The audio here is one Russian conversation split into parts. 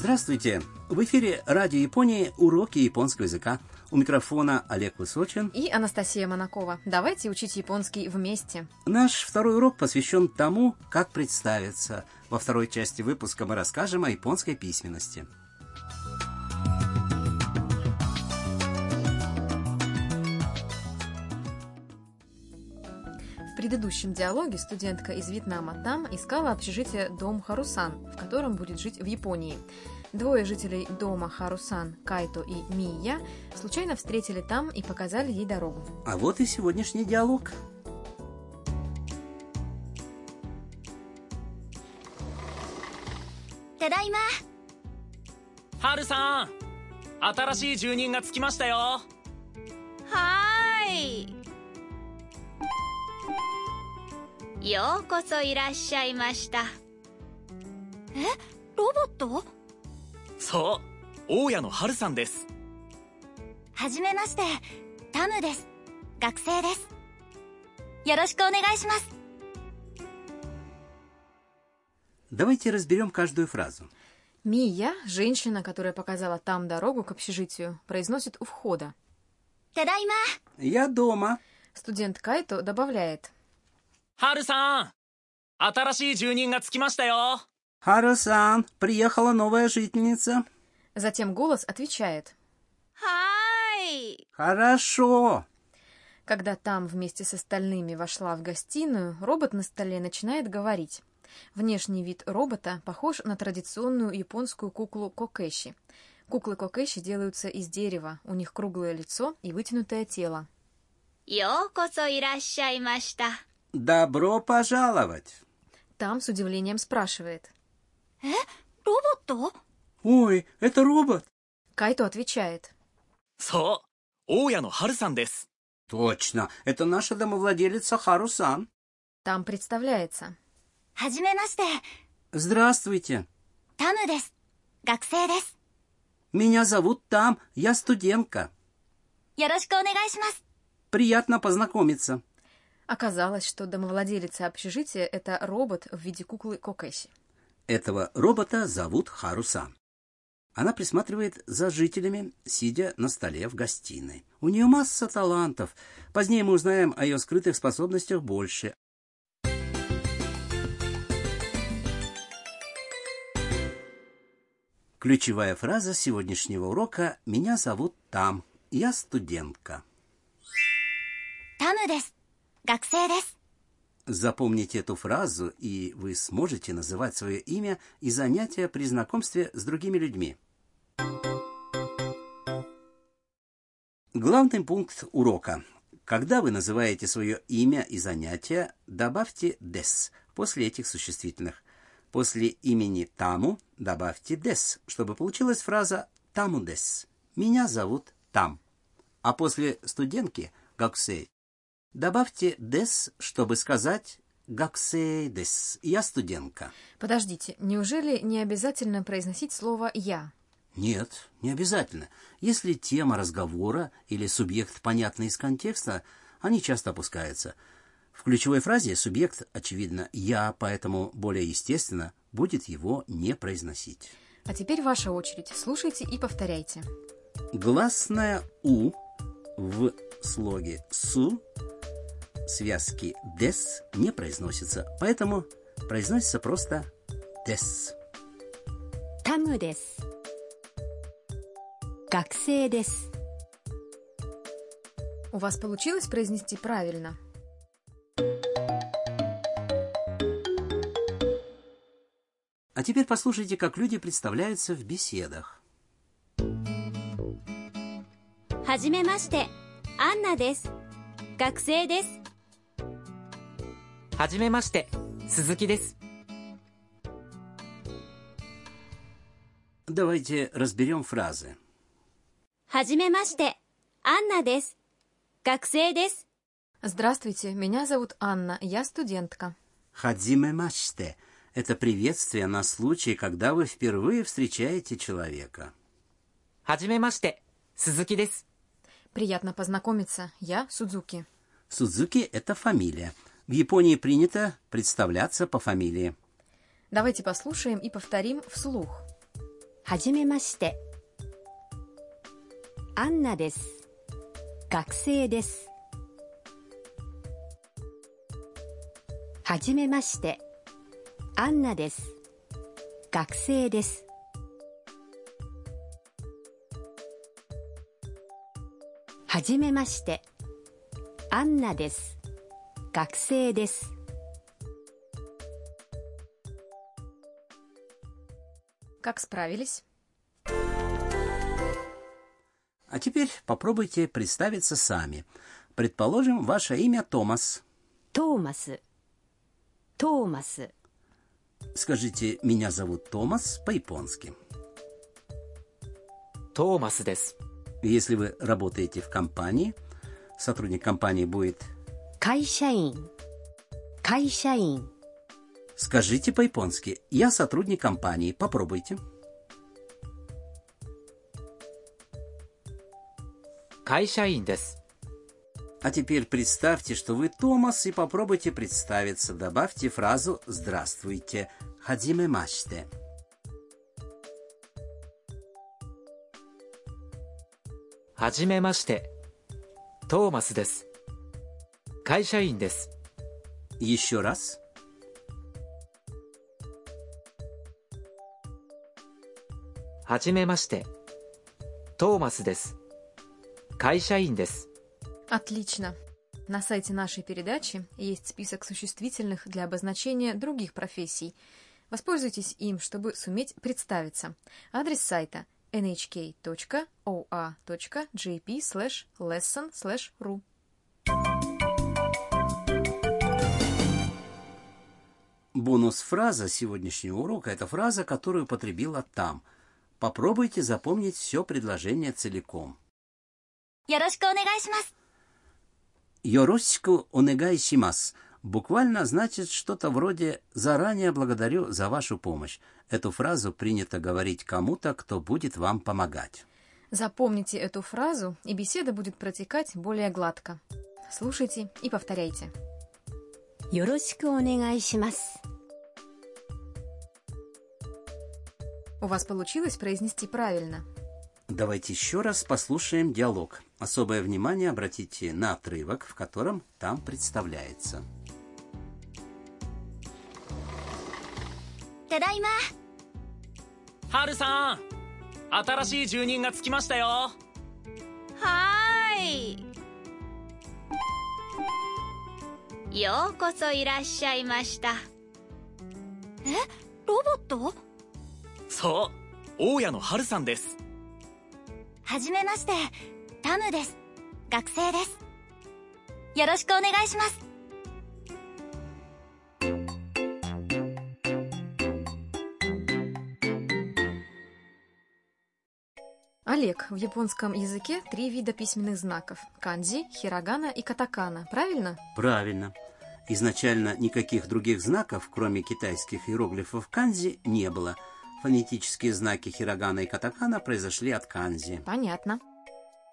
Здравствуйте! В эфире Радио Японии уроки японского языка. У микрофона Олег Высочин. И Анастасия Монакова. Давайте учить японский вместе. Наш второй урок посвящен тому, как представиться. Во второй части выпуска мы расскажем о японской письменности. предыдущем диалоге студентка из Вьетнама там искала общежитие Дом Харусан, в котором будет жить в Японии. Двое жителей дома Харусан, Кайто и Мия, случайно встретили там и показали ей дорогу. А вот и сегодняшний диалог. ただいまハルさん新しい住人がつきましたよはーい ようこそいらっしゃいましたえロボットそう大家のハルさんですはじめましてタムです学生ですよろしくお願いします Давайте разберем каждую фразу. Мия, женщина, которая показала там дорогу к общежитию, произносит у входа. ただいま Я дома. Студент Кайто добавляет. ハルさん新しい住人がつきましたよ Харусан, приехала новая жительница. Затем голос отвечает. はーい Хорошо. Когда там вместе с остальными вошла в гостиную, робот на столе начинает говорить. Внешний вид робота похож на традиционную японскую куклу кокэши. Куклы кокэши делаются из дерева, у них круглое лицо и вытянутое тело. ようこそいらっしゃいました Добро пожаловать. Там с удивлением спрашивает. Э, робот то? Ой, это робот. Кайто отвечает. Со, Ояно Харусан дес. Точно, это наша домовладелица Харусан. Там представляется. Хаджимемаште. Здравствуйте. Таму дес. Гаксей дес. Меня зовут Там, я студентка. Приятно познакомиться. Оказалось, что домовладелица общежития — это робот в виде куклы Кокэси. Этого робота зовут Харуса. Она присматривает за жителями, сидя на столе в гостиной. У нее масса талантов. Позднее мы узнаем о ее скрытых способностях больше. Ключевая фраза сегодняшнего урока «Меня зовут Там. Я студентка». Там です. Запомните эту фразу, и вы сможете называть свое имя и занятия при знакомстве с другими людьми. Главный пункт урока. Когда вы называете свое имя и занятие, добавьте «des» после этих существительных. После имени Таму добавьте «des», чтобы получилась фраза «таму des». «Меня зовут Там». А после студентки «гаксей» добавьте «des», чтобы сказать «гаксей des». «Я студентка». Подождите, неужели не обязательно произносить слово «я»? Нет, не обязательно. Если тема разговора или субъект понятны из контекста, они часто опускаются. В ключевой фразе субъект, очевидно, «я», поэтому более естественно будет его не произносить. А теперь ваша очередь. Слушайте и повторяйте. Гласная «у» в слоге «су» связки «des» не произносится, поэтому произносится просто «des». タムです学生です У вас получилось произнести правильно? А теперь послушайте, как люди представляются в беседах. はじめましてアンナです学生です はじめまして鈴木です Давайте разберем фразы. はじめましてアンナです学生です Здравствуйте, меня зовут Анна, я студентка. Хадзиме маште – это приветствие на случай, когда вы впервые встречаете человека. はじめまして鈴木です Приятно познакомиться, я Судзуки. Судзуки – это фамилия. в Японии принято представляться по фамилии. Давайте послушаем и повторим вслух. Хаджимемаште. Анна дес. Гаксей дес. Хаджимемаште. Анна дес. Гаксей дес. Хаджимемаште. Анна дес. 学生です。Как справились? А теперь попробуйте представиться сами. Предположим, ваше имя Томас. Томас. Томас. Скажите, меня зовут Томас по-японски. Томас дес. Если вы работаете в компании, сотрудник компании будет Кайшаин. Кайшаин. Скажите по-японски. Я сотрудник компании. Попробуйте. Кайшаин дес. А теперь представьте, что вы Томас, и попробуйте представиться. Добавьте фразу «Здравствуйте». Хаджиме маште. Хаджиме маште. Томас дес. 会社員です。 Еще раз. はじめまして。トーマスです。会社員です。 Отлично. На сайте нашей передачи есть список существительных для обозначения других профессий. Воспользуйтесь им, чтобы суметь представиться. Адрес сайта nhk.oa.jp Бонус-фраза сегодняшнего урока – это фраза, которую употребила там. Попробуйте запомнить все предложение целиком. よろしくお願いします。 Йоросику онегайшимас буквально значит что-то вроде «заранее благодарю за вашу помощь». Эту фразу принято говорить кому-то, кто будет вам помогать. Запомните эту фразу, и беседа будет протекать более гладко. Слушайте и повторяйте. よろしくお願いします У вас получилось произнести правильно. Давайте еще раз послушаем диалог. Особое внимание обратите на отрывок, в котором там представляется. ただいま。ハルさん新しい住人がつきましたよはーい。ようこそいらっしゃいました。えロボット そう大家のハルさんですはじめまして、タムです。学生です。よろしくお願いします。 Олег, в японском языке три вида письменных знаков – канзи, хирогана и катакана. Правильно? Правильно. Изначально никаких других знаков, кроме китайских иероглифов канзи, не было. Фонетические знаки хирогана и катакана произошли от канзи. Понятно.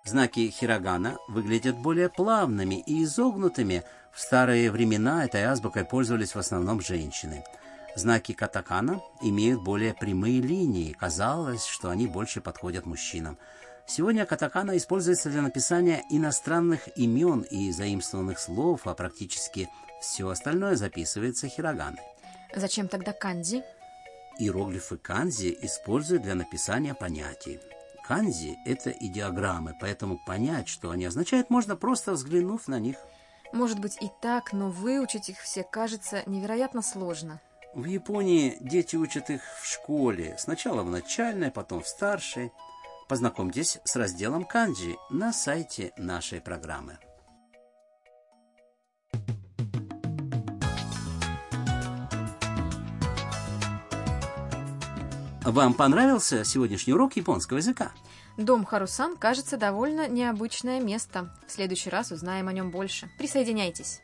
Знаки хирогана выглядят более плавными и изогнутыми. В старые времена этой азбукой пользовались в основном женщины. Знаки катакана имеют более прямые линии. Казалось, что они больше подходят мужчинам. Сегодня катакана используется для написания иностранных имен и заимствованных слов, а практически все остальное записывается хироганой. Зачем тогда канзи? Иероглифы канзи используют для написания понятий. Канзи – это идеограммы, поэтому понять, что они означают, можно просто взглянув на них. Может быть и так, но выучить их все кажется невероятно сложно. В Японии дети учат их в школе, сначала в начальной, потом в старшей. Познакомьтесь с разделом канджи на сайте нашей программы. Вам понравился сегодняшний урок японского языка? Дом Харусан кажется довольно необычное место. В следующий раз узнаем о нем больше. Присоединяйтесь.